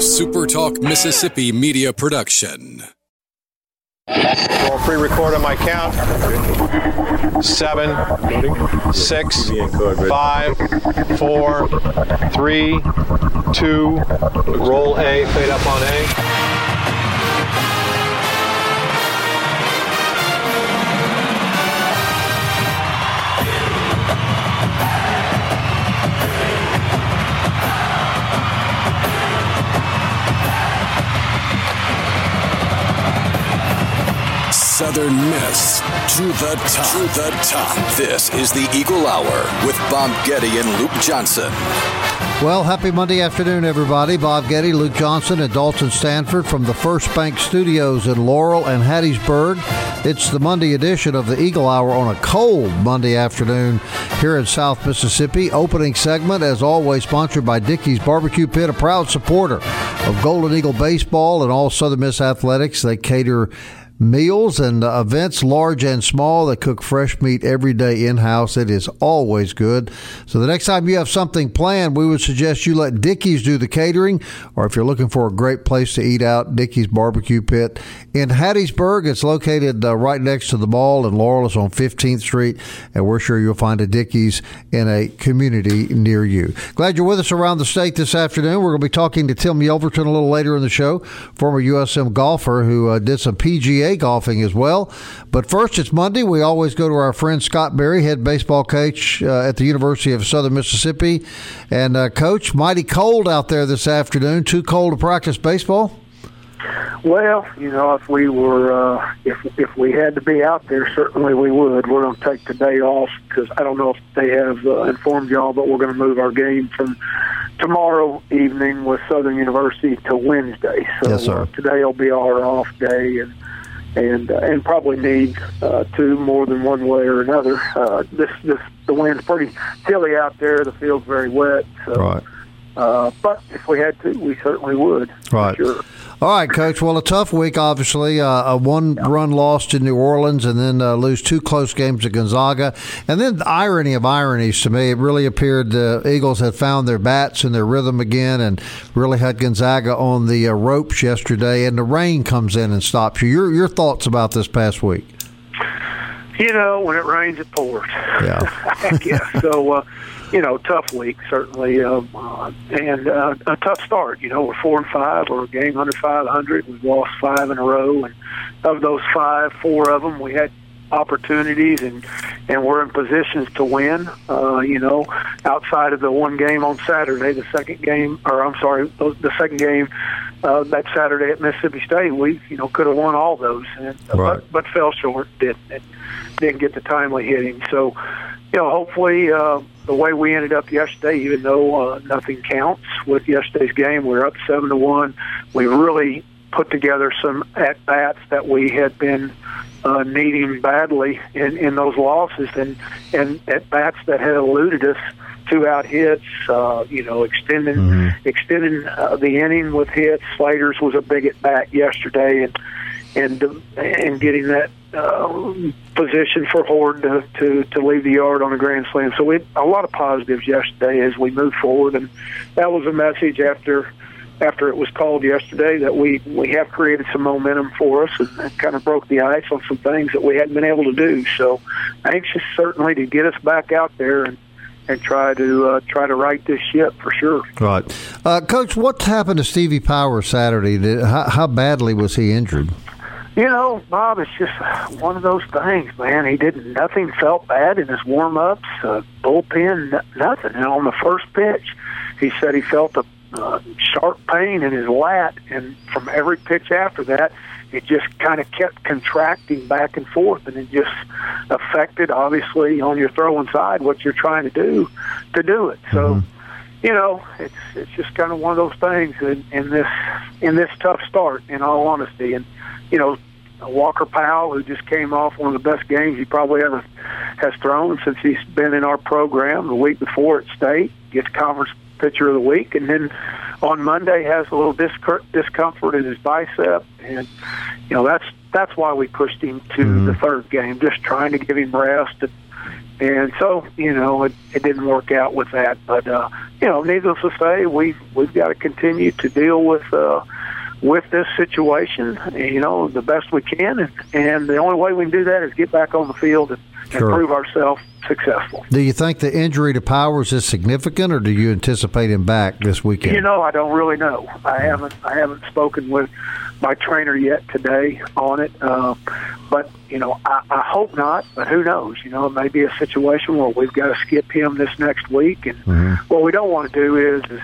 SuperTalk Mississippi media production. I'll pre-record on my count. Seven, six, five, four, three, two. Roll A. Fade up on A. Southern Miss to the top. To the top. This is the Eagle Hour with Bob Getty and Luke Johnson. Well, happy Monday afternoon, everybody. Bob Getty, Luke Johnson, and Dalton Stanford from the First Bank Studios in Laurel and Hattiesburg. It's the Monday edition of the Eagle Hour on a cold Monday afternoon here in South Mississippi. Opening segment, as always, sponsored by Dickey's Barbecue Pit, a proud supporter of Golden Eagle Baseball and all Southern Miss Athletics. They cater meals and events, large and small. They cook fresh meat every day in house. It is always good. So the next time you have something planned, we would suggest you let Dickey's do the catering, or if you're looking for a great place to eat out, Dickey's Barbecue Pit in Hattiesburg. It's located uh, right next to the mall, and Laurel is on 15th Street, and we're sure you'll find a Dickey's in a community near you. Glad you're with us around the state this afternoon. We're going to be talking to Tim Yelverton a little later in the show, former USM golfer who uh, did some PGA golfing as well. But first, it's Monday. We always go to our friend Scott Berry, head baseball coach uh, at the University of Southern Mississippi. And, uh, coach, mighty cold out there this afternoon. Too cold to practice baseball? Well, you know, if we were, uh, if if we had to be out there, certainly we would. We're going to take the day off because I don't know if they have uh, informed y'all, but we're going to move our game from tomorrow evening with Southern University to Wednesday. So Yes, sir. Uh, today will be our off day, and and uh, and probably need uh, two more than one way or another. Uh, this this the wind's pretty chilly out there. The field's very wet. So, Right. Uh, but if we had to, we certainly would. Right. Sure. All right, Coach. Well, a tough week, obviously. Uh, a one-run loss to New Orleans, and then uh, lose two close games to Gonzaga. And then the irony of ironies to me, it really appeared the Eagles had found their bats and their rhythm again, and really had Gonzaga on the uh, ropes yesterday. And the rain comes in and stops you. Your your thoughts about this past week? You know, when it rains, it pours. Yeah. Guess so. Uh, you know, tough week certainly, um, uh, and uh, a tough start. You know, we're four and five. We're a game under five hundred. We've lost five in a row, and of those five, four of them we had opportunities and and we're in positions to win uh you know outside of the one game on Saturday the second game or I'm sorry the the second game uh that Saturday at Mississippi State we you know could have won all those and Right. but, but fell short didn't and didn't get the timely hitting so you know hopefully uh the way we ended up yesterday even though uh nothing counts with yesterday's game we we're up 7 to 1 we really put together some at bats that we had been uh, needing badly in, in those losses and, and at bats that had eluded us two out hits, uh, you know, extending extending uh, the inning with hits. Slater's was a big at bat yesterday, and and and getting that uh, position for Horde to, to to leave the yard on a grand slam. So we had a lot of positives yesterday as we move forward, and that was a message after after it was called yesterday that we we have created some momentum for us and, and kind of broke the ice on some things that we hadn't been able to do. So anxious certainly to get us back out there and and try to uh, try to right this ship for sure. Right, uh, Coach. What happened to Stevie Power Saturday? Did, how, how badly was he injured? You know, Bob, it's just one of those things, man. He didn't. Nothing felt bad in his warm ups, uh, bullpen, n- nothing. And on the first pitch, he said he felt a uh, sharp pain in his lat, and from every pitch after that, it just kind of kept contracting back and forth, and it just affected, obviously, on your throwing side what you're trying to do to do it. So you know, it's it's just kind of one of those things in, in this in this tough start. In all honesty, and you know, Walker Powell, who just came off one of the best games he probably ever has thrown since he's been in our program. The week before at state, gets conference pitcher of the week, and then on Monday has a little discomfort in his bicep, and you know that's that's why we pushed him to the third game, just trying to give him rest and and so you know it, it didn't work out with that. But uh, you know, needless to say, we we've got to continue to deal with. Uh, with this situation, you know, the best we can, and, and the only way we can do that is get back on the field and, sure. and prove ourselves successful. Do you think the injury to Powers is significant, or do you anticipate him back this weekend? You know, I don't really know. I haven't I haven't spoken with my trainer yet today on it, uh, but you know, I, I hope not. But who knows? You know, it may be a situation where we've got to skip him this next week, and mm-hmm. what we don't want to do is is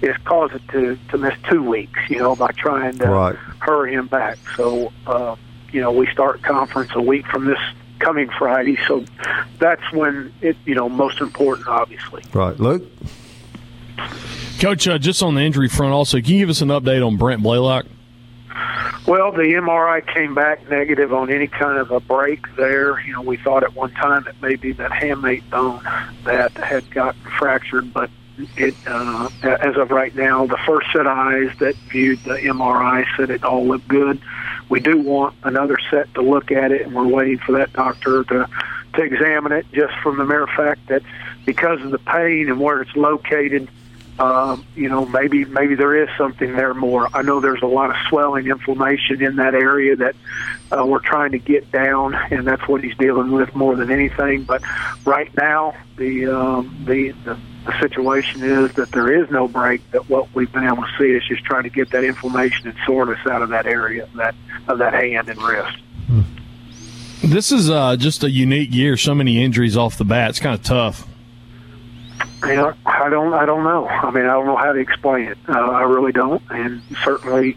is cause it to to miss two weeks. You know, by trying to right. hurry him back. So. Uh, you know, we start conference a week from this coming Friday. So that's when it, you know, most important, obviously. Right, Luke. Coach, uh, just on the injury front, also, can you give us an update on Brent Blaylock? Well, the MRI came back negative on any kind of a break there. You know, we thought at one time it may be that hamate bone that had gotten fractured, but it, uh, as of right now, the first set of eyes that viewed the MRI said it all looked good. We do want another set to look at it, and we're waiting for that doctor to to examine it. Just from the mere fact that because of the pain and where it's located, um, you know, maybe maybe there is something there more. I know there's a lot of swelling, inflammation in that area that uh, we're trying to get down, and that's what he's dealing with more than anything. But right now, the um, the, the the situation is that there is no break. That what we've been able to see is just trying to get that inflammation and soreness out of that area, that of that hand and wrist. Hmm. This is uh, just a unique year. So many injuries off the bat. It's kind of tough. You know, I don't. I don't know. I mean, I don't know how to explain it. Uh, I really don't. And certainly,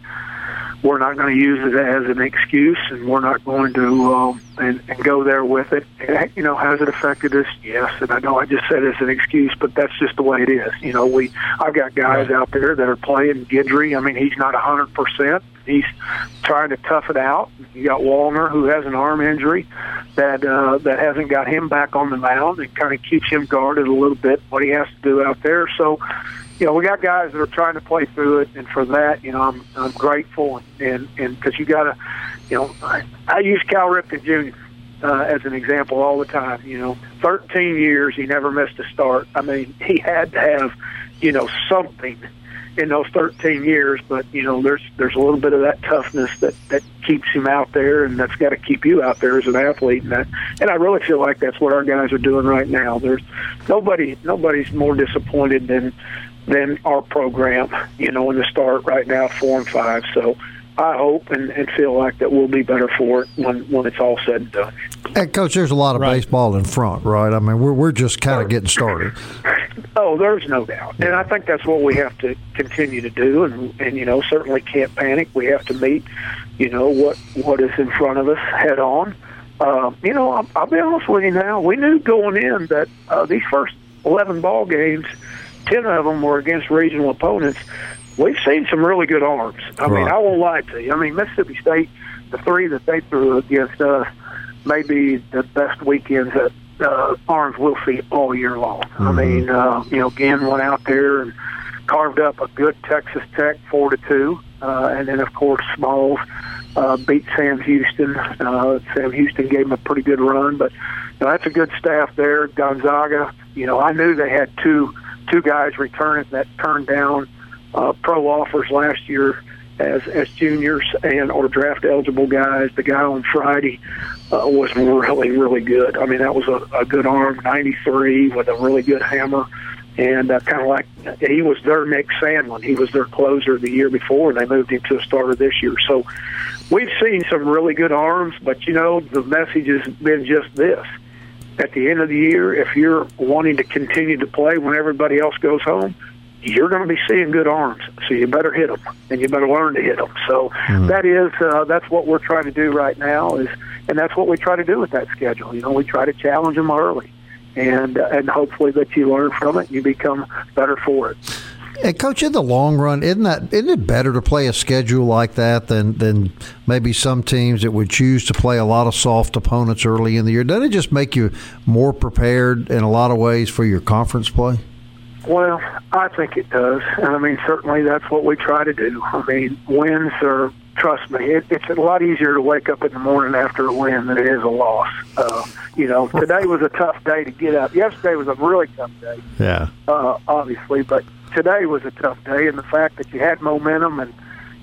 we're not going to use it as an excuse, and we're not going to um, and, and go there with it. And, you know, has it affected us? Yes. And I know I just said it's an excuse, but that's just the way it is. You know, we I've got guys right. out there that are playing Guidry. I mean, he's not a hundred percent. He's trying to tough it out. You got Wallner, who has an arm injury that uh, that hasn't got him back on the mound and kind of keeps him guarded a little bit. What he has to do out there, so you know, we got guys that are trying to play through it, and for that, you know, I'm I'm grateful, and and because you got to, you know, I, I use Cal Ripken Jr. Uh, as an example all the time. You know, 13 years he never missed a start. I mean, he had to have, you know, something in those 13 years, but you know, there's there's a little bit of that toughness that that keeps him out there, and that's got to keep you out there as an athlete. And that, and I really feel like that's what our guys are doing right now. There's nobody nobody's more disappointed than than our program, you know, in the start right now, four and five. So I hope and, and feel like that we'll be better for it when, when it's all said and done. Hey, Coach, there's a lot of right. baseball in front, right? I mean, we're, we're just kind of getting started. Oh, there's no doubt. And I think that's what we have to continue to do. And, and you know, certainly can't panic. We have to meet, you know, what, what is in front of us head on. Uh, you know, I'll, I'll be honest with you now. We knew going in that uh, these first 11 ball games – ten of them were against regional opponents. We've seen some really good arms. I right. mean, I won't lie to you. I mean, Mississippi State, the three that they threw against us, may be the best weekends that uh, arms we'll see all year long. Mm-hmm. I mean, uh, you know, again, went out there and carved up a good Texas Tech four to two, uh, and then of course Smalls uh, beat Sam Houston. Uh, Sam Houston gave him a pretty good run, but you know, that's a good staff there. Gonzaga, you know, I knew they had two two guys returning that turned down uh, pro offers last year as as juniors and or draft eligible guys. The guy on Friday uh, was really really good. I mean, that was a, a good arm, 93 with a really good hammer, and uh, kind of like he was their Nick Sandlin. He was their closer the year before, and they moved him to a starter this year. So we've seen some really good arms, but you know the message has been just this at the end of the year, if you're wanting to continue to play when everybody else goes home, you're going to be seeing good arms. So you better hit them, and you better learn to hit them. So mm-hmm. that is uh, that's what we're trying to do right now is, and that's what we try to do with that schedule. You know, we try to challenge them early, and uh, and hopefully that you learn from it, and you become better for it. Hey, coach, in the long run, isn't that isn't it better to play a schedule like that than than maybe some teams that would choose to play a lot of soft opponents early in the year? Doesn't it just make you more prepared in a lot of ways for your conference play? Well, I think it does. And I mean, certainly that's what we try to do. I mean, wins are trust me, it, it's a lot easier to wake up in the morning after a win than it is a loss. Uh, you know, today was a tough day to get up. Yesterday was a really tough day. Yeah. Uh, obviously, but today was a tough day, and the fact that you had momentum and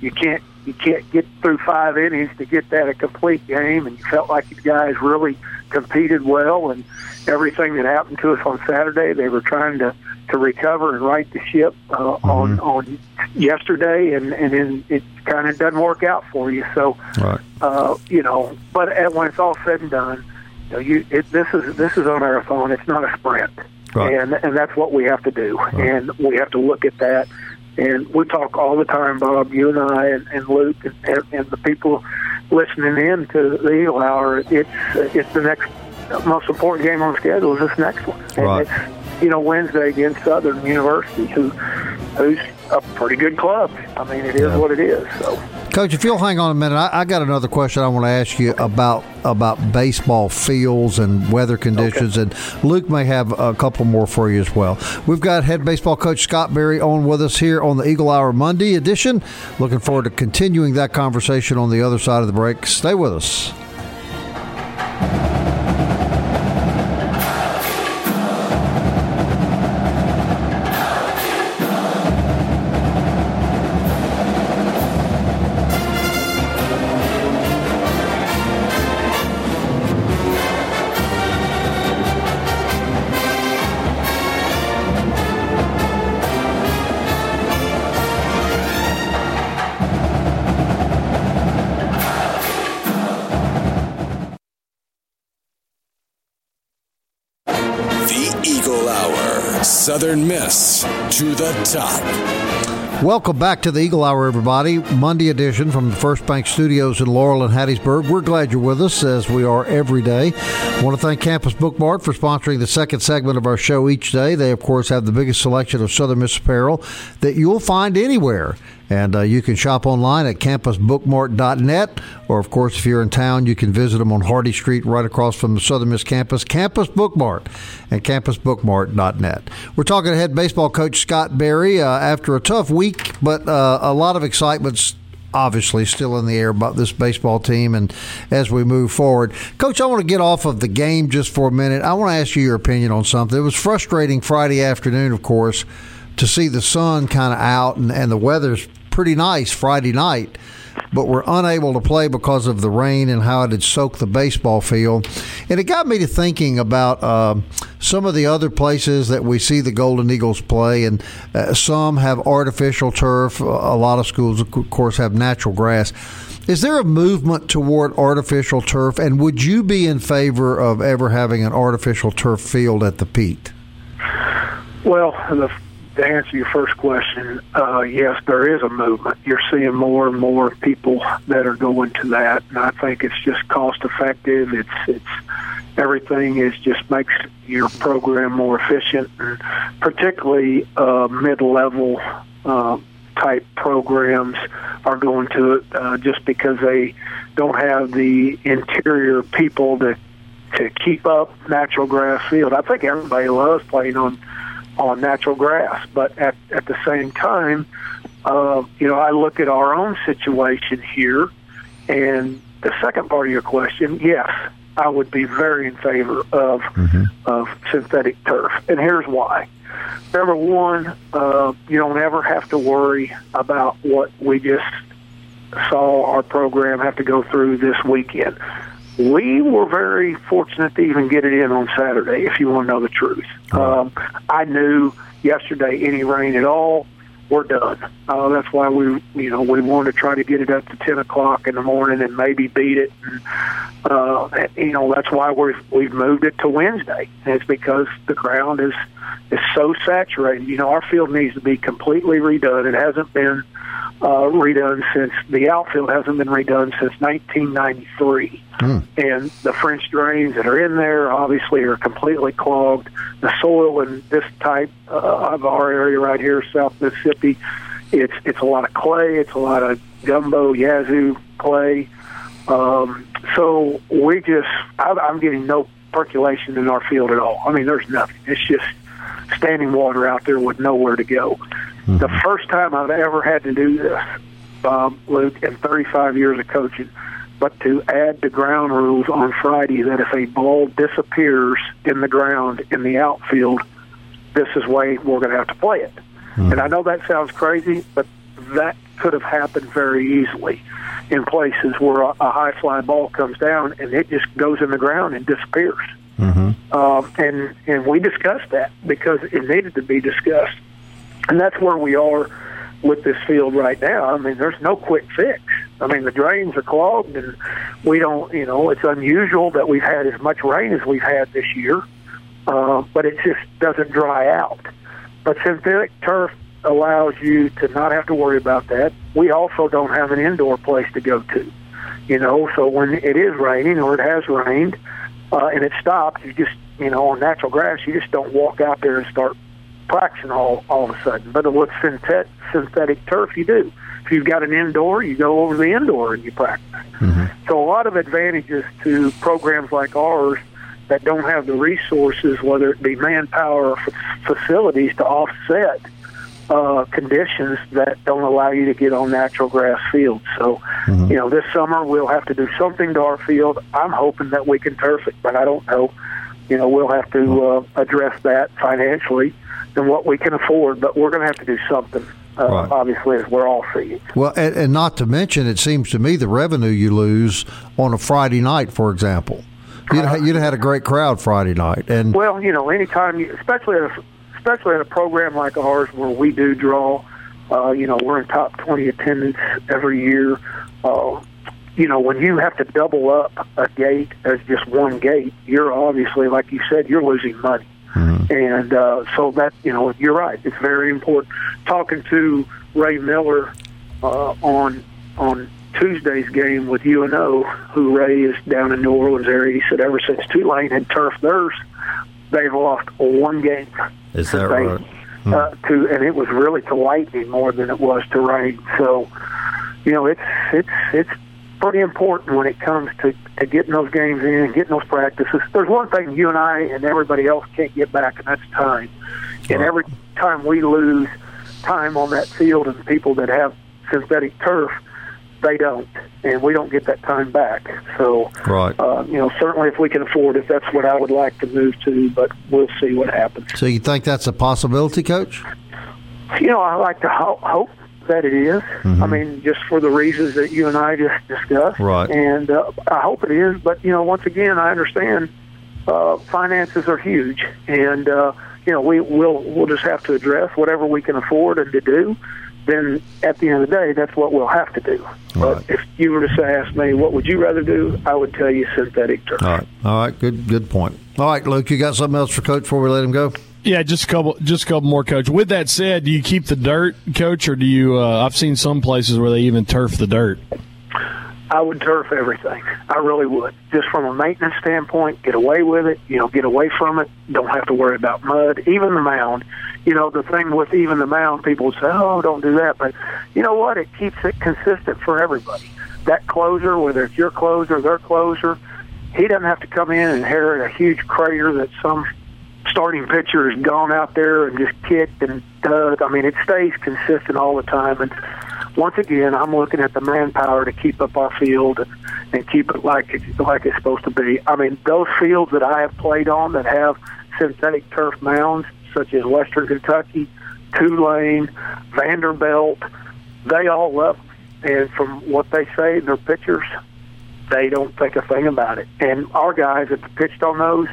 you can't you can't get through five innings to get that a complete game, and you felt like you guys really competed well, and everything that happened to us on Saturday, they were trying to to recover and right the ship uh, mm-hmm. on on yesterday, and and then it kind of doesn't work out for you. So, right. uh, you know, but when it's all said and done, you, know, you it, this is this is a marathon. It's not a sprint, right. and and that's what we have to do, right. and we have to look at that. And we talk all the time, Bob, you and I, and, and Luke, and, and the people listening in to the Eagle Hour. It's it's the next most important game on schedule is this next one, and right. it's you know Wednesday against Southern University, who who's a pretty good club. I mean, it is yeah. what it is. So. Coach, if you'll hang on a minute, I, I, got another question I want to ask you about about baseball fields and weather conditions, okay. and Luke may have a couple more for you as well. We've got head baseball coach Scott Berry on with us here on the Eagle Hour Monday edition. Looking forward to continuing that conversation on the other side of the break. Stay with us. To the top. Welcome back to the Eagle Hour, everybody. Monday edition from the First Bank Studios in Laurel and Hattiesburg. We're glad you're with us as we are every day. I want to thank Campus Bookmart for sponsoring the second segment of our show each day. They, of course, have the biggest selection of Southern Miss apparel that you'll find anywhere. And uh, you can shop online at campusbookmart.net. Or, of course, if you're in town, you can visit them on Hardy Street right across from the Southern Miss campus, Campus Bookmart and campusbookmart.net. We're talking to head baseball coach Scott Berry uh, after a tough week, but uh, a lot of excitement obviously still in the air about this baseball team and as we move forward. Coach, I want to get off of the game just for a minute. I want to ask you your opinion on something. It was frustrating Friday afternoon, of course, to see the sun kind of out and, and the weather's pretty nice Friday night, but we were unable to play because of the rain and how it had soaked the baseball field. And it got me to thinking about uh, some of the other places that we see the Golden Eagles play, and uh, some have artificial turf. A lot of schools, of course, have natural grass. Is there a movement toward artificial turf, and would you be in favor of ever having an artificial turf field at the Pete? Well, the to answer your first question, uh, yes, there is a movement. You're seeing more and more people that are going to that, and I think it's just cost effective. It's it's everything is just makes your program more efficient, and particularly uh, mid level. Uh, type programs are going to it uh, just because they don't have the interior people to to keep up natural grass field. I think everybody loves playing on on natural grass. But at, at the same time, uh, you know, I look at our own situation here, and the second part of your question, yes, I would be very in favor of mm-hmm. of synthetic turf, and here's why. Number one, uh, you don't ever have to worry about what we just saw our program have to go through this weekend. We were very fortunate to even get it in on Saturday, if you want to know the truth. Um, I knew yesterday any rain at all, we're done. Uh, that's why we, you know, we wanted to try to get it up to ten o'clock in the morning and maybe beat it. And, uh, you know, that's why we've we've moved it to Wednesday. And it's because the ground is is so saturated. You know, our field needs to be completely redone. It hasn't been uh, redone since the outfield hasn't been redone since 1993. Mm. And the French drains that are in there obviously are completely clogged. The soil in this type uh, of our area right here, South Mississippi, it's it's a lot of clay. It's a lot of gumbo, yazoo clay. Um, so we just, I, I'm getting no percolation in our field at all. I mean, there's nothing. It's just standing water out there with nowhere to go. Mm-hmm. The first time I've ever had to do this, Bob, Luke, in 35 years of coaching, but to add the ground rules on Friday that if a ball disappears in the ground in the outfield, this is way we're going to have to play it. Mm-hmm. And I know that sounds crazy, but that could have happened very easily in places where a, a high fly ball comes down and it just goes in the ground and disappears. Mm-hmm. Um, and and we discussed that because it needed to be discussed, and that's where we are with this field right now. I mean, there's no quick fix. I mean, the drains are clogged, and we don't. You know, it's unusual that we've had as much rain as we've had this year, uh, but it just doesn't dry out. But synthetic turf allows you to not have to worry about that. We also don't have an indoor place to go to. You know, so when it is raining or it has rained uh, and it stops, you just, you know, on natural grass, you just don't walk out there and start practicing all, all of a sudden. But with synthetic, synthetic turf, you do. If you've got an indoor, you go over the indoor and you practice. Mm-hmm. So a lot of advantages to programs like ours that don't have the resources, whether it be manpower or f- facilities to offset – uh, conditions that don't allow you to get on natural grass fields. So, mm-hmm. you know, this summer we'll have to do something to our field. I'm hoping that we can turf it, but I don't know. You know, we'll have to mm-hmm. uh, address that financially and what we can afford, but we're going to have to do something. Uh, right. Obviously, as we're all seeing. Well, and, and not to mention, it seems to me the revenue you lose on a Friday night, for example. You'd, uh, you'd have had a great crowd Friday night, and well, you know, anytime, you, especially at a especially in a program like ours where we do draw. Uh, you know, we're in top 20 attendance every year. Uh, you know, when you have to double up a gate as just one gate, you're obviously, like you said, you're losing money. Mm-hmm. And uh, so that, you know, you're right. It's very important. Talking to Ray Miller uh, on on Tuesday's game with UNO, who Ray is down in New Orleans area, he said ever since Tulane had turfed theirs, they've lost one game. Is that they, right? Hmm. Uh, to and it was really to lightning more than it was to rain. So, you know, it's it's it's pretty important when it comes to, to getting those games in and getting those practices. There's one thing you and I and everybody else can't get back, and that's time. And every time we lose time on that field and people that have synthetic turf, they don't, and we don't get that time back. So, right. uh, you know, certainly if we can afford it, that's what I would like to move to. But we'll see what happens. So, you think that's a possibility, Coach? You know, I like to ho- hope that it is. Mm-hmm. I mean, just for the reasons that you and I just discussed. Right. And uh, I hope it is. But you know, once again, I understand uh, finances are huge, and uh, you know, we we'll, we'll just have to address whatever we can afford and to do then at the end of the day, that's what we'll have to do. All but right. if you were to ask me, what would you rather do? I would tell you synthetic turf. All right, all right, good, good point. All right, Luke, you got something else for Coach before we let him go? Yeah, just a couple, just a couple more, Coach. With that said, do you keep the dirt, Coach, or do you? Uh, I've seen some places where they even turf the dirt. I would turf everything. I really would. Just from a maintenance standpoint, get away with it. You know, get away from it. Don't have to worry about mud. Even the mound. You know, the thing with even the mound, people say, "Oh, don't do that," but you know what? It keeps it consistent for everybody. That closer, whether it's your closer, their closer, he doesn't have to come in and inherit a huge crater that some starting pitcher has gone out there and just kicked and dug. I mean, it stays consistent all the time and once again, I'm looking at the manpower to keep up our field and, and keep it like like it's supposed to be. I mean, those fields that I have played on that have synthetic turf mounds, such as Western Kentucky, Tulane, Vanderbilt, they all love. And from what they say, their pitchers, they don't think a thing about it. And our guys that pitched on those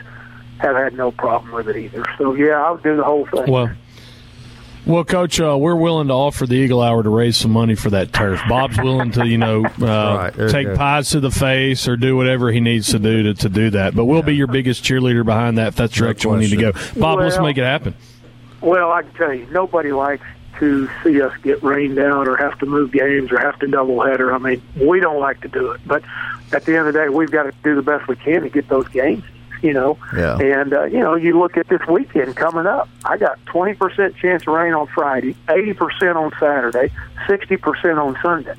have had no problem with it either. So yeah, I'll do the whole thing. Well, well, Coach, uh, we're willing to offer the Eagle Hour to raise some money for that turf. Bob's willing to, you know, uh, right, take pies to the face or do whatever he needs to do to, to do that. But we'll yeah. be your biggest cheerleader behind that if that's the direction we need to go. Bob, well, let's make it happen. Well, I can tell you, nobody likes to see us get rained out or have to move games or have to doubleheader. I mean, we don't like to do it. But at the end of the day, we've got to do the best we can to get those games you know. Yeah. And uh, you know, you look at this weekend coming up. I got twenty percent chance of rain on Friday, eighty percent on Saturday, sixty percent on Sunday.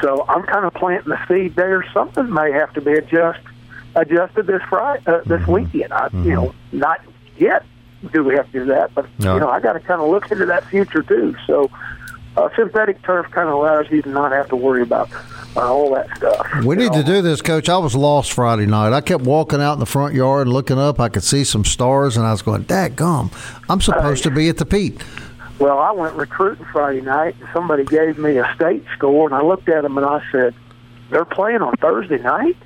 So I'm kind of planting the seed there. Something may have to be adjust adjusted this Friday, uh, this mm-hmm. weekend. I, mm-hmm. You know, not yet do we have to do that, but no. you know, I got to kind of look into that future too. So uh, synthetic turf kind of allows you to not have to worry about all that stuff. We need know. to do this, Coach. I was lost Friday night. I kept walking out in the front yard and looking up. I could see some stars, and I was going, "Dad, gum! I'm supposed uh, to be at the Pete." Well, I went recruiting Friday night, and somebody gave me a state score, and I looked at them and I said, "They're playing on Thursday night."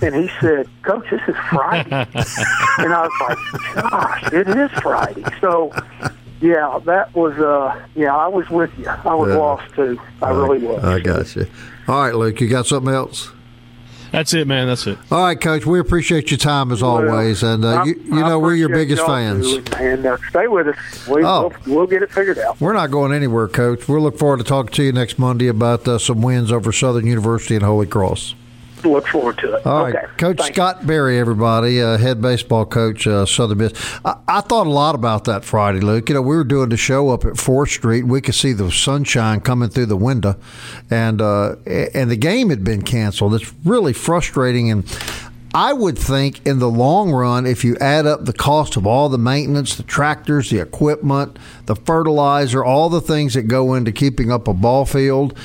And he said, Coach, this is Friday. and I was like, Gosh, it is Friday. So yeah, that was uh yeah, I was with you. I was yeah. lost too. I, I really was. I got you. All right, Luke, you got something else? That's it, man. That's it. All right, Coach. We appreciate your time as well, always, and uh, you, you know we're your biggest fans. and uh, stay with us. We, oh. We'll, we'll, get it figured out. We're not going anywhere, Coach. We'll look forward to talking to you next Monday about uh, some wins over Southern University and Holy Cross look forward to it. All right, okay. Coach Thank Scott. Berry, everybody, uh, head baseball coach, uh, Southern Miss. I, I, thought a lot about that Friday, Luke. You know, we were doing the show up at Fourth Street. We could see the sunshine coming through the window, and uh, and the game had been canceled. It's really frustrating and. I would think in the long run, if you add up the cost of all the maintenance, the tractors, the equipment, the fertilizer, all the things that go into keeping up a ball field,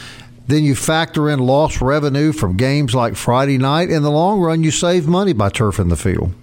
then you factor in lost revenue from games like Friday night. In the long run, you save money by turfing the field.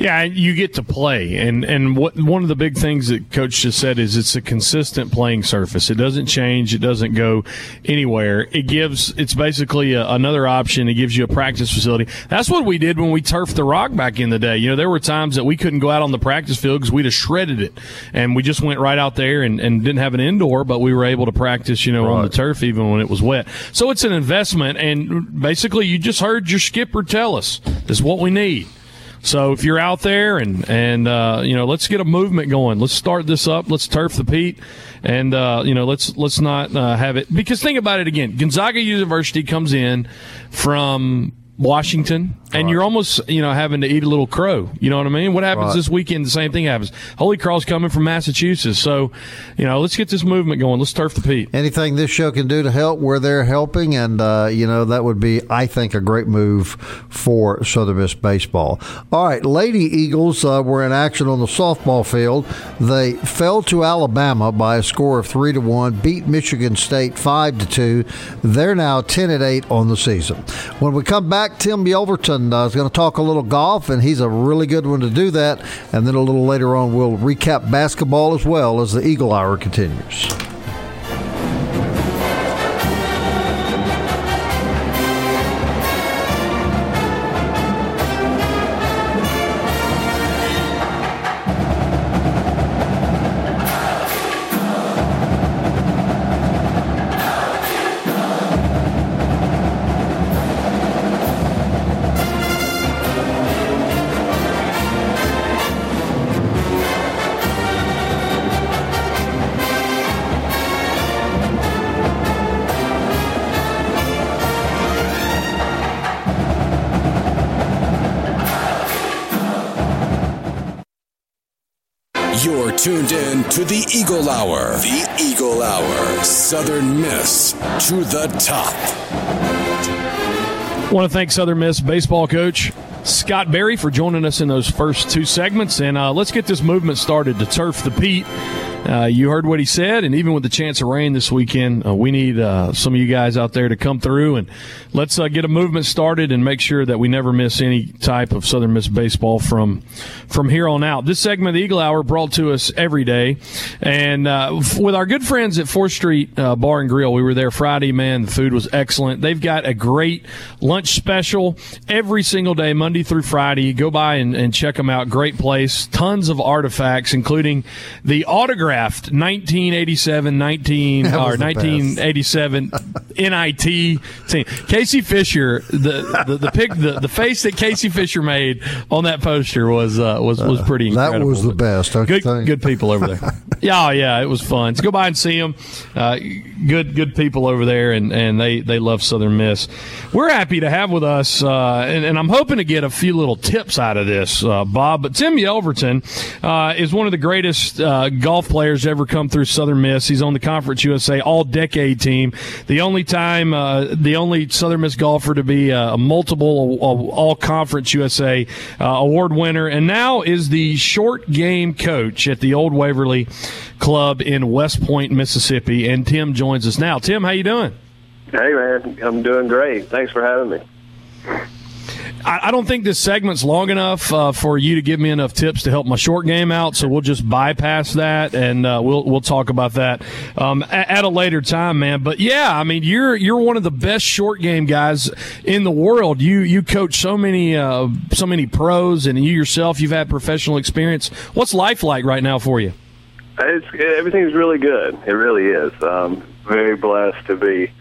Yeah, you get to play, and and what one of the big things that coach just said is it's a consistent playing surface. It doesn't change. It doesn't go anywhere. It gives. It's basically a, another option. It gives you a practice facility. That's what we did when we turfed the rock back in the day. You know, there were times that we couldn't go out on the practice field because we'd have shredded it, and we just went right out there and, and didn't have an indoor, but we were able to practice. You know, right. on the turf even when it was wet. So it's an investment, and basically, you just heard your skipper tell us this is what we need. So if you're out there and and uh, you know, let's get a movement going. Let's start this up. Let's turf the Pete, and uh, you know, let's let's not uh, have it because think about it again. Gonzaga University comes in from Washington, and right. you're almost you know having to eat a little crow. You know what I mean? What happens right. this weekend? The same thing happens. Holy Cross coming from Massachusetts, so you know let's get this movement going. Let's turf the Pete. Anything this show can do to help, where they're helping, and uh, you know that would be, I think, a great move for Southern Miss baseball. All right, Lady Eagles uh, were in action on the softball field. They fell to Alabama by a score of three to one, beat Michigan State five to two. They're now ten and eight on the season. When we come back back. Tim Yelverton uh, is going to talk a little golf, and he's a really good one to do that. And then a little later on, we'll recap basketball as well as the Eagle Hour continues. To the Eagle Hour. The Eagle Hour. Southern Miss to the top. I want to thank Southern Miss baseball coach Scott Berry for joining us in those first two segments. And uh, let's get this movement started to turf the Pete. Uh, you heard what he said, and even with the chance of rain this weekend, uh, we need uh, some of you guys out there to come through and let's uh, get a movement started and make sure that we never miss any type of Southern Miss baseball from from here on out. This segment of the Eagle Hour brought to us every day, and uh, with our good friends at Fourth Street uh, Bar and Grill, we were there Friday. Man, the food was excellent. They've got a great lunch special every single day, Monday through Friday. Go by and, and check them out. Great place, tons of artifacts, including the autographed 1987 19 or 1987 NIT team. Casey Fisher, the the the, pic, the the face that Casey Fisher made on that poster was uh, was was pretty. Incredible. That was the best. Good good people over there. yeah, yeah, it was fun. So go by and see them. Uh, good good people over there, and, and they they love Southern Miss. We're happy to have with us, uh, and, and, I'm hoping to get a few little tips out of this, uh, Bob. But Tim Yelverton uh, is one of the greatest uh, golf players ever come through Southern Miss. He's on the Conference USA All Decade team. The only time, uh, the only Southern Miss golfer to be uh, a, multiple uh, All Conference USA award winner, and now is the short game coach at the Old Waverly Club in West Point, Mississippi. And Tim joins us now. Tim, how you doing? Hey, man, I'm doing great. Thanks for having me. I, I don't think this segment's long enough uh, for you to give me enough tips to help my short game out. So we'll just bypass that, and uh, we'll we'll talk about that um, at, at, a later time, man. But yeah, I mean, you're you're one of the best short game guys in the world. You you coach so many uh, so many pros, and you yourself you've had professional experience. What's life like right now for you? It's, everything's really good. It really is. Um, very blessed to be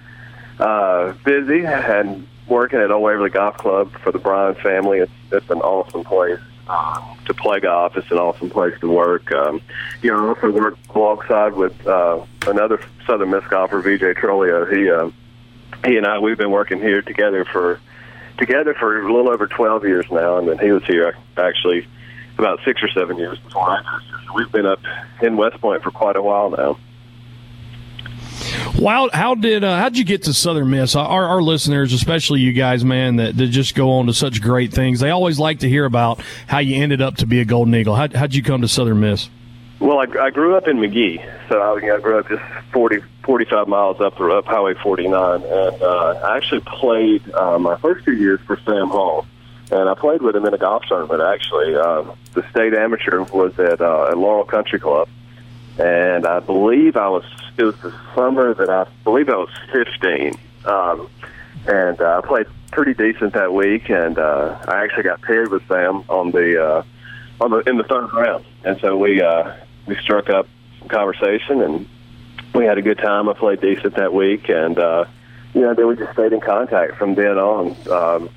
uh, busy and working at Old Waverly Golf Club for the Bryan family. It's it's an awesome place um, to play golf. It's an awesome place to work. Um, you know, I also work alongside with uh, another Southern Miss golfer, VJ Trolio. He uh, he and I we've been working here together for together for a little over 12 years now, and then he was here actually about six or seven years before I. So we've been up in West Point for quite a while now. Wow, how did uh, how did you get to Southern Miss? Our, our listeners, especially you guys, man, that, that just go on to such great things. They always like to hear about how you ended up to be a Golden Eagle. How how'd you come to Southern Miss? Well, I, I grew up in Magee, so I, I grew up just 40, 45 miles up the up Highway 49, and uh, I actually played uh, my first two years for Sam Hall, and I played with him in a golf tournament. Actually, um, the state amateur was at, uh, at Laurel Country Club, and I believe I was it was the summer that I believe I was 15, um, and uh, I played pretty decent that week, and uh, I actually got paired with Sam on the uh, on the in the third round, and so we uh, we struck up some conversation, and we had a good time. I played decent that week, and uh, you know then we just stayed in contact from then on um,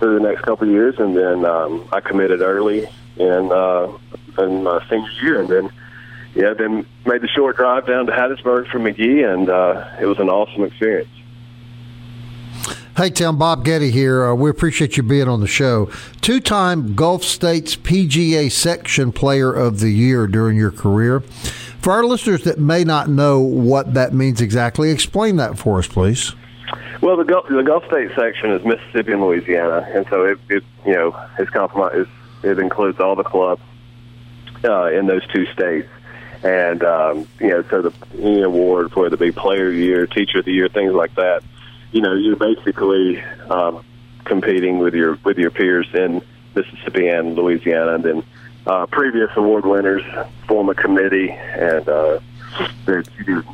through the next couple of years, and then um, I committed early in uh, in my senior year, and then yeah, then made the short drive down to Hattiesburg from Magee, and uh, it was an awesome experience. Hey, Tim, Bob Getty here. Uh, we appreciate you being on the show. Two time Gulf States PGA Section Player of the Year during your career. For our listeners that may not know what that means exactly, explain that for us, please. Well, the Gulf, the Gulf State section is Mississippi and Louisiana, and so it, it you know, it's compromised. It includes all the clubs uh, in those two states and um, you know, so the any award for the big player of the year, teacher of the year, things like that. You know, you're basically um, competing with your with your peers in Mississippi and Louisiana, and then uh, previous award winners form a committee, and uh, they're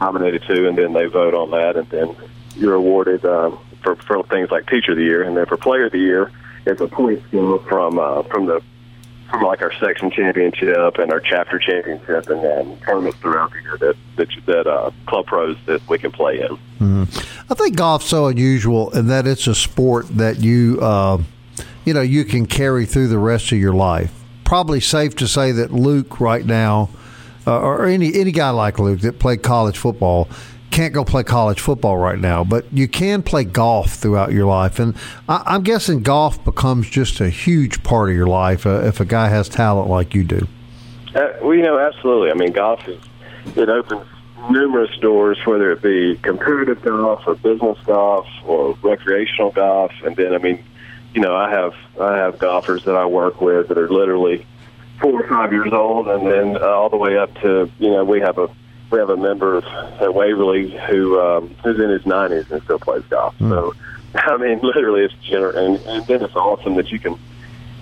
nominated to, and then they vote on that, and then you're awarded um, for for things like teacher of the year, and then for player of the year, it's a point scale from uh, from the from like our section championship and our chapter championship and then tournaments throughout the year that that, that uh, club pros that we can play in. Mm-hmm. I think golf's so unusual in that it's a sport that you uh, you know you can carry through the rest of your life. Probably safe to say that Luke right now, uh, or any any guy like Luke that played college football can't go play college football right now, but you can play golf throughout your life. And I, am guessing golf becomes just a huge part of your life uh, if a guy has talent like you do. Uh, well, you know, absolutely. I mean, golf is it opens numerous doors, whether it be competitive golf or business golf or recreational golf. And then, I mean, you know, I have I have golfers that I work with that are literally four or five years old, and then uh, all the way up to you know, we have a we have a member at Waverly who um, who's in his 90s and still plays golf. Mm. So, I mean, literally, it's gener- and, and then it's awesome that you can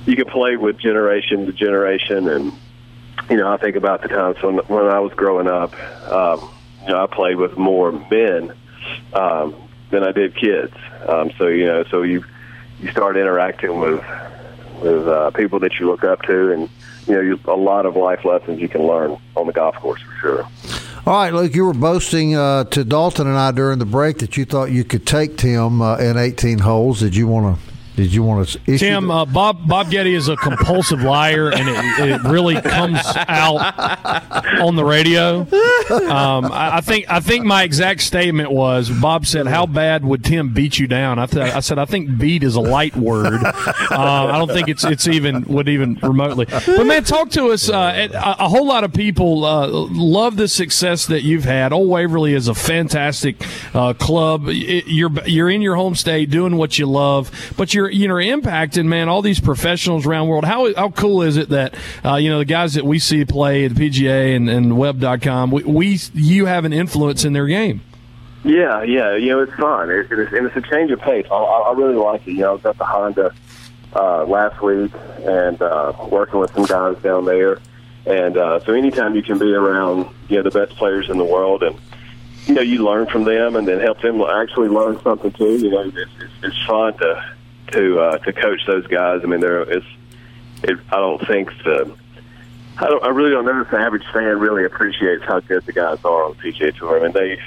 you can play with generation to generation. And you know, I think about the times when when I was growing up. Um, you know, I played with more men um, than I did kids. Um, so you know, so you you start interacting with with uh, people that you look up to, and you know, you, a lot of life lessons you can learn on the golf course for sure. All right, Luke, you were boasting uh, to Dalton and I during the break that you thought you could take Tim uh, in 18 holes. Did you want to did you want to? Tim, uh, Bob Bob Getty is a compulsive liar, and it, it really comes out on the radio. Um, I, I, think I think my exact statement was Bob said, "How bad would Tim beat you down?" I, th- I said, "I think beat is a light word. Uh, I don't think it's it's even would even remotely." But man, talk to us. Uh, a, a, whole lot of people uh, love the success that you've had. Old Waverly is a fantastic uh, club. It, you're you're in your home state doing what you love, but you're you're you know impacting man all these professionals around the world. How how cool is it that uh, you know the guys that we see play at PGA and, and Web.com, we, we you have an influence in their game. Yeah, yeah, you know it's fun, it, it's, and it's a change of pace. I, I really like it. You know, I was at the Honda uh, last week and uh, working with some guys down there, and uh, so anytime you can be around, you know, the best players in the world, and you know, you learn from them, and then help them actually learn something too. You know, it's, it's, it's fun to to uh, to coach those guys. I mean, they're it's. It, I don't think the I don't. I really don't know if the average fan really appreciates how good the guys are on the PGA Tour. I mean, they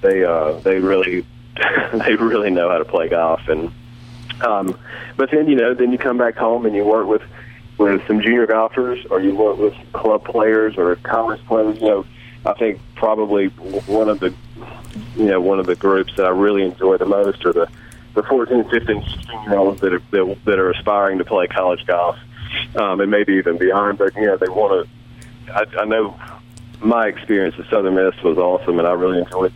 they uh, they really they really know how to play golf, and um, but then you know, then you come back home and you work with with some junior golfers, or you work with club players or college players. You know, I think probably one of the you know one of the groups that I really enjoy the most are the the 14, 15, 16 year olds that are that, are aspiring to play college golf, um, and maybe even beyond. But you know, they want to. I, I know my experience at Southern Miss was awesome, and I really enjoyed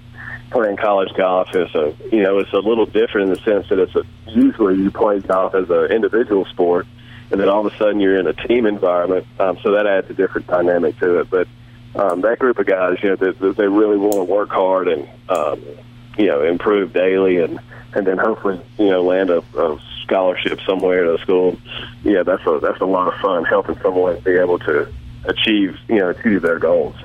playing college golf is a you know it's a little different in the sense that it's a usually you play golf as an individual sport, and then all of a sudden you're in a team environment, um, so that adds a different dynamic to it. But um, that group of guys, you know, they, they really want to work hard and um, you know improve daily, and and then hopefully you know land a, a scholarship somewhere at a school. Yeah, that's a that's a lot of fun helping someone be able to achieve you know achieve their goals.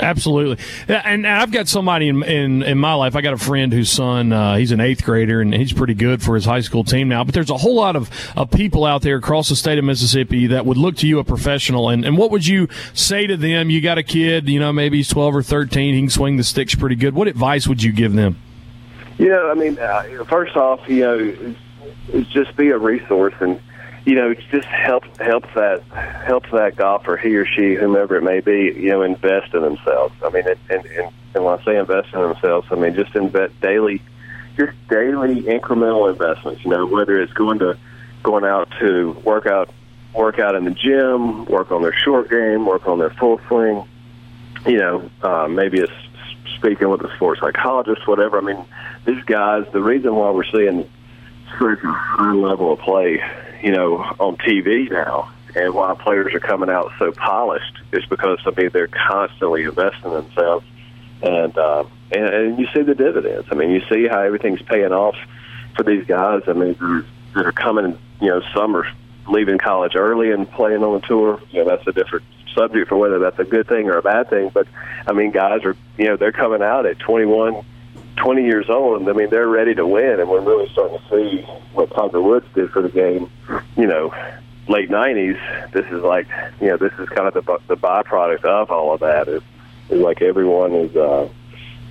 Absolutely, and I've got somebody in, in, in my life. I got a friend whose son uh, he's an eighth grader and he's pretty good for his high school team now. But there's a whole lot of, of people out there across the state of Mississippi that would look to you a professional. And, and what would you say to them? You got a kid, you know, maybe he's 12 or 13. He can swing the sticks pretty good. What advice would you give them? Yeah, I mean, uh, first off, you know, it's, just be a resource and you know, just helps helps that helps that golfer, he or she, whomever it may be, you know, invest in themselves. I mean, and and, and when I say invest in themselves, I mean just invest daily, just daily incremental investments. You know, whether it's going to going out to work out work out in the gym, work on their short game, work on their full swing. You know, uh, maybe it's speaking with a sports psychologist, whatever. I mean, these guys. The reason why we're seeing such a high level of play you know, on TV now. And why players are coming out so polished is because I mean they're constantly investing themselves, and uh, and, and you see the dividends. I mean, you see how everything's paying off for these guys. I mean, that are coming, you know, some are leaving college early and playing on the tour. You know, that's a different subject for whether that's a good thing or a bad thing. But I mean, guys are, you know, they're coming out at 21, 20 years old, I mean they're ready to win, and we're really starting to see what Tiger Woods did for the game. You know, late 90s. This is like, you know, this is kind of the the byproduct of all of that. Is, is like everyone is. uh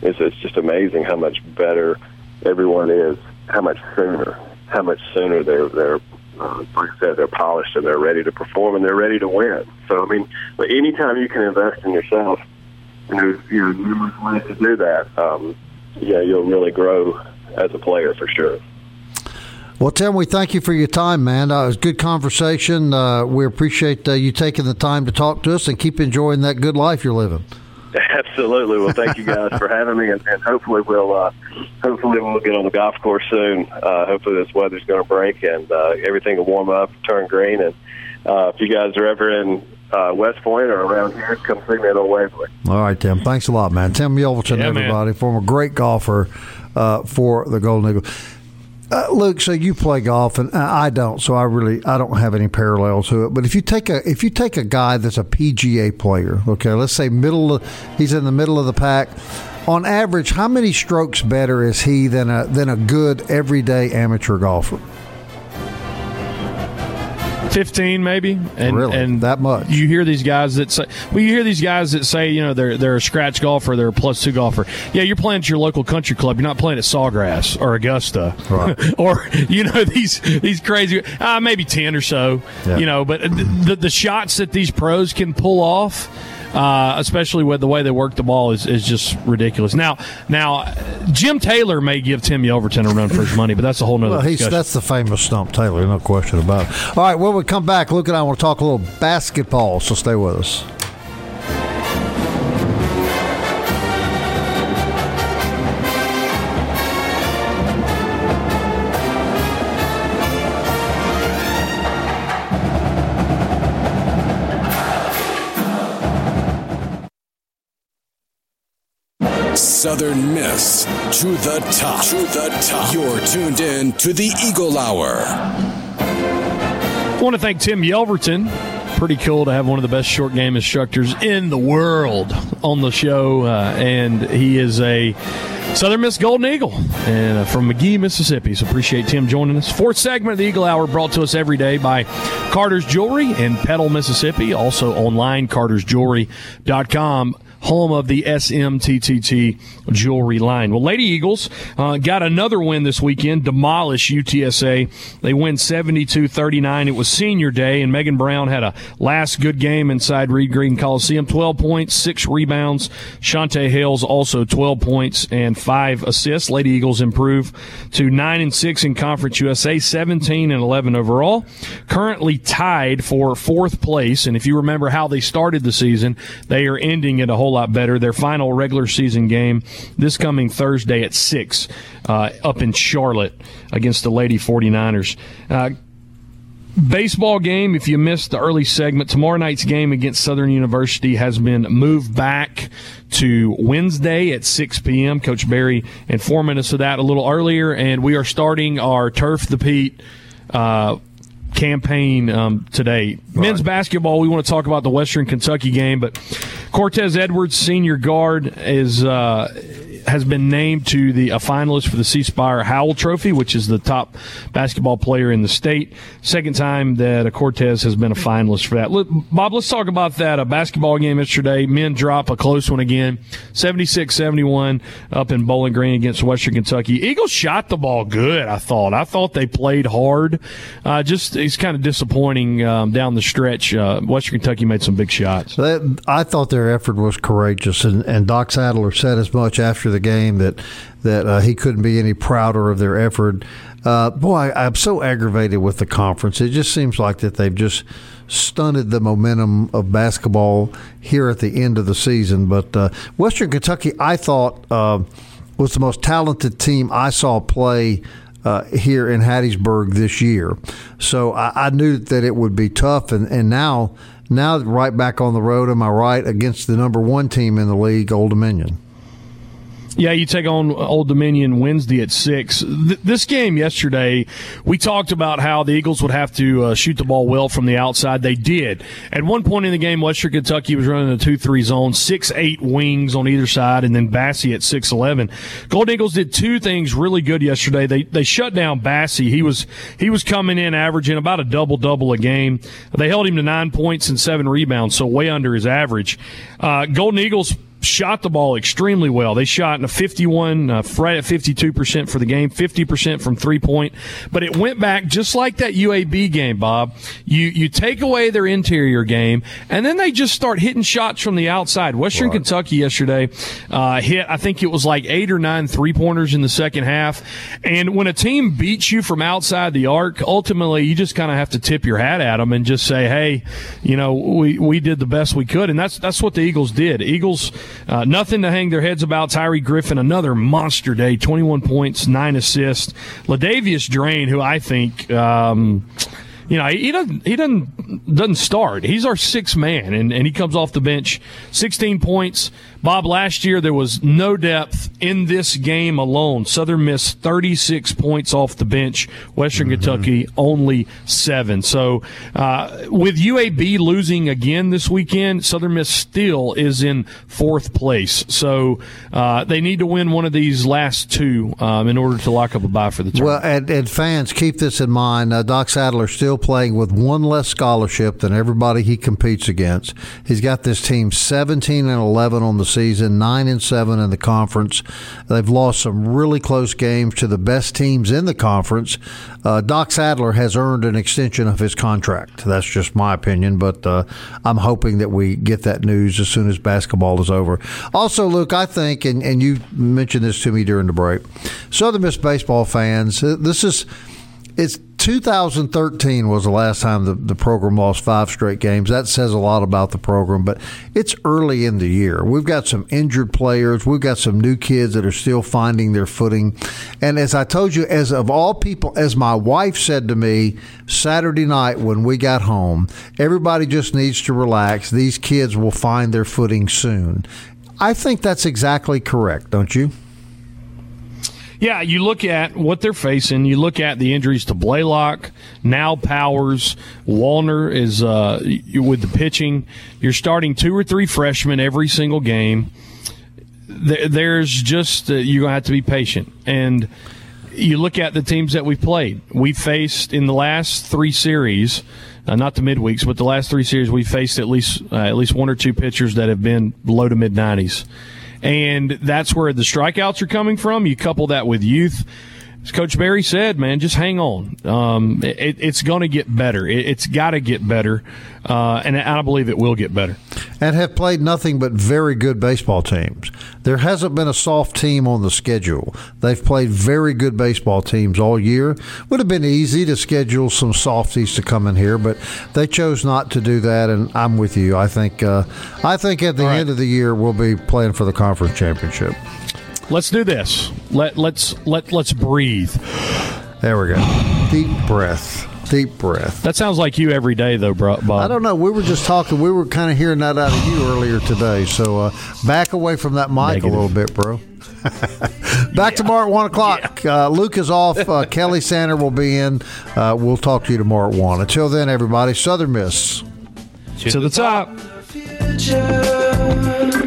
it's, it's just amazing how much better everyone is, how much sooner, how much sooner they're they're uh, like I said, they're polished and they're ready to perform and they're ready to win. So I mean, but anytime you can invest in yourself, and there's you know numerous ways to do that. Um, yeah, you'll really grow as a player for sure. Well, Tim, we thank you for your time, man. Uh, it was a good conversation. Uh, we appreciate uh, you taking the time to talk to us and keep enjoying that good life you're living. Absolutely. Well, thank you guys for having me, and, and hopefully we'll uh, hopefully we'll get on the golf course soon. Uh, hopefully this weather's going to break and uh, everything will warm up, turn green, and uh, if you guys are ever in uh, West Point or around here, come see me at Old Waverly. All right, Tim. Thanks a lot, man. Tim Yelverton, yeah, everybody, man. former great golfer uh, for the Golden Eagle. Uh, Luke, so you play golf, and I don't, so I really I don't have any parallel to it. But if you take a if you take a guy that's a PGA player, okay, let's say middle, of, he's in the middle of the pack. On average, how many strokes better is he than a than a good everyday amateur golfer? 15 maybe and really? and that much you hear these guys that say well you hear these guys that say you know they're they're a scratch golfer they're a plus two golfer yeah you're playing at your local country club you're not playing at sawgrass or augusta right. or you know these these crazy uh, maybe 10 or so yeah. you know but the, the shots that these pros can pull off uh, especially with the way they work the ball, is, is just ridiculous. Now, now Jim Taylor may give Tim Yelverton a run for his money, but that's a whole nother. Well, that's the famous Stump Taylor, no question about it. All right, when we come back, Luke and I want to talk a little basketball, so stay with us. Southern Miss to the top. To the top. You're tuned in to the Eagle Hour. I want to thank Tim Yelverton. Pretty cool to have one of the best short game instructors in the world on the show, uh, and he is a Southern Miss Golden Eagle and uh, from Magee, Mississippi. So appreciate Tim joining us. Fourth segment of the Eagle Hour brought to us every day by Carter's Jewelry in Petal, Mississippi. Also online, cartersjewelry.com home of the SMTTT jewelry line. Well, Lady Eagles uh, got another win this weekend, demolish UTSA. They win 72 39. It was senior day, and Megan Brown had a last good game inside Reed Green Coliseum 12 points, six rebounds. Shantae Hales also 12 points and five assists. Lady Eagles improve to 9 and 6 in Conference USA, 17 and 11 overall. Currently tied for fourth place, and if you remember how they started the season, they are ending at a whole lot better. Their final regular season game this coming Thursday at 6 uh, up in Charlotte against the Lady 49ers. Uh, baseball game, if you missed the early segment, tomorrow night's game against Southern University has been moved back to Wednesday at 6 p.m. Coach Barry informing us of that a little earlier, and we are starting our Turf the Pete. Uh, campaign um, today. Right. Men's basketball, we want to talk about the Western Kentucky game, but Cortez Edwards, senior guard, is uh, has been named to the a finalist for the C Spire Howell Trophy, which is the top basketball player in the state. Second time that a Cortez has been a finalist for that. Look, Bob, let's talk about that. A basketball game yesterday. Men drop a close one again, 76-71 up in Bowling Green against Western Kentucky. Eagles shot the ball good. I thought. I thought they played hard. Uh, just it's kind of disappointing um, down the stretch. Uh, Western Kentucky made some big shots. I thought their effort was courageous, and, and Doc Sadler said as much after the the game that that uh, he couldn't be any prouder of their effort. Uh, boy, I, am so aggravated with the conference. It just seems like that they've just stunted the momentum of basketball here at the end of the season. But uh, Western Kentucky, I thought, uh, was the most talented team I saw play. Uh, here in Hattiesburg this year, so I, I, knew that it would be tough, and, and now now right back on the road. Am I right against the number one team in the league, Old Dominion? Yeah, you take on Old Dominion Wednesday at six. Th- this game yesterday, we talked about how the Eagles would have to uh, shoot the ball well from the outside. They did. At one point in the game, Western Kentucky was running a two-three zone, six eight wings on either side, and then Bassey at six eleven. Gold Eagles did two things really good yesterday. They they shut down Bassey. He was he was coming in averaging about a double double a game. They held him to nine points and seven rebounds, so way under his average. Uh, Golden Eagles shot the ball extremely well. They shot in a 51, uh, right at 52% for the game, 50% from three point. But it went back just like that UAB game, Bob. You, you take away their interior game, and then they just start hitting shots from the outside. Western right. Kentucky yesterday uh, hit, I think it was like eight or nine three pointers in the second half. And when a team beats you from outside the arc, ultimately you just kind of have to tip your hat at them and just say, hey, you know, we, we did the best we could. And that's, that's what the Eagles did. Eagles, uh, nothing to hang their heads about. Tyree Griffin, another monster day, 21 points, nine assists. LaDavius Draine, who I think. Um, you know, he doesn't he doesn't doesn't start. He's our sixth man, and, and he comes off the bench, 16 points, Bob, last year there was no depth in this game alone. Southern Miss 36 points off the bench. Western mm-hmm. Kentucky only seven. So uh, with UAB losing again this weekend, Southern Miss still is in fourth place. So uh, they need to win one of these last two um, in order to lock up a bye for the tournament. Well, and, and fans, keep this in mind. Uh, Doc Sadler still playing with one less scholarship than everybody he competes against. He's got this team 17 and 11 on the season, nine and seven in the conference. They've lost some really close games to the best teams in the conference. Uh, Doc Sadler has earned an extension of his contract. That's just my opinion, but uh, I'm hoping that we get that news as soon as basketball is over. Also, Luke, I think, and, and you mentioned this to me during the break, Southern Miss baseball fans, uh, this is it's 2013 was the last time the, the program lost five straight games. That says a lot about the program, but it's early in the year. We've got some injured players. We've got some new kids that are still finding their footing. And as I told you, as of all people, as my wife said to me Saturday night when we got home, everybody just needs to relax. These kids will find their footing soon. I think that's exactly correct, don't you? Yeah, you look at what they're facing. You look at the injuries to Blaylock, now Powers, Walner is uh, with the pitching. You're starting two or three freshmen every single game. There's just uh, you're gonna have to be patient, and you look at the teams that we've played. We faced in the last three series. Uh, not the midweeks, but the last three series, we faced at least uh, at least one or two pitchers that have been low to mid 90s and that's where the strikeouts are coming from. You couple that with youth. As Coach Barry said, man, just hang on. Um, it, it's going to get better. It, has got to get better, uh, and I believe it will get better. And have played nothing but very good baseball teams. There hasn't been a soft team on the schedule. They've played very good baseball teams all year. Would have been easy to schedule some softies to come in here, but they chose not to do that. And I'm with you. I think uh, I think at the right. end of the year we'll be playing for the conference championship. Let's do this. Let let's let let's breathe. There we go. Deep breath. Deep breath. That sounds like you every day, though, Bob. I don't know. We were just talking. We were kind of hearing that out of you earlier today. So uh, back away from that mic Negative. a little bit, bro. back yeah. tomorrow at one o'clock. Yeah. Uh, Luke is off. Uh, Kelly Sander will be in. Uh, we'll talk to you tomorrow at one. Until then, everybody, Southern Miss to, to the top. to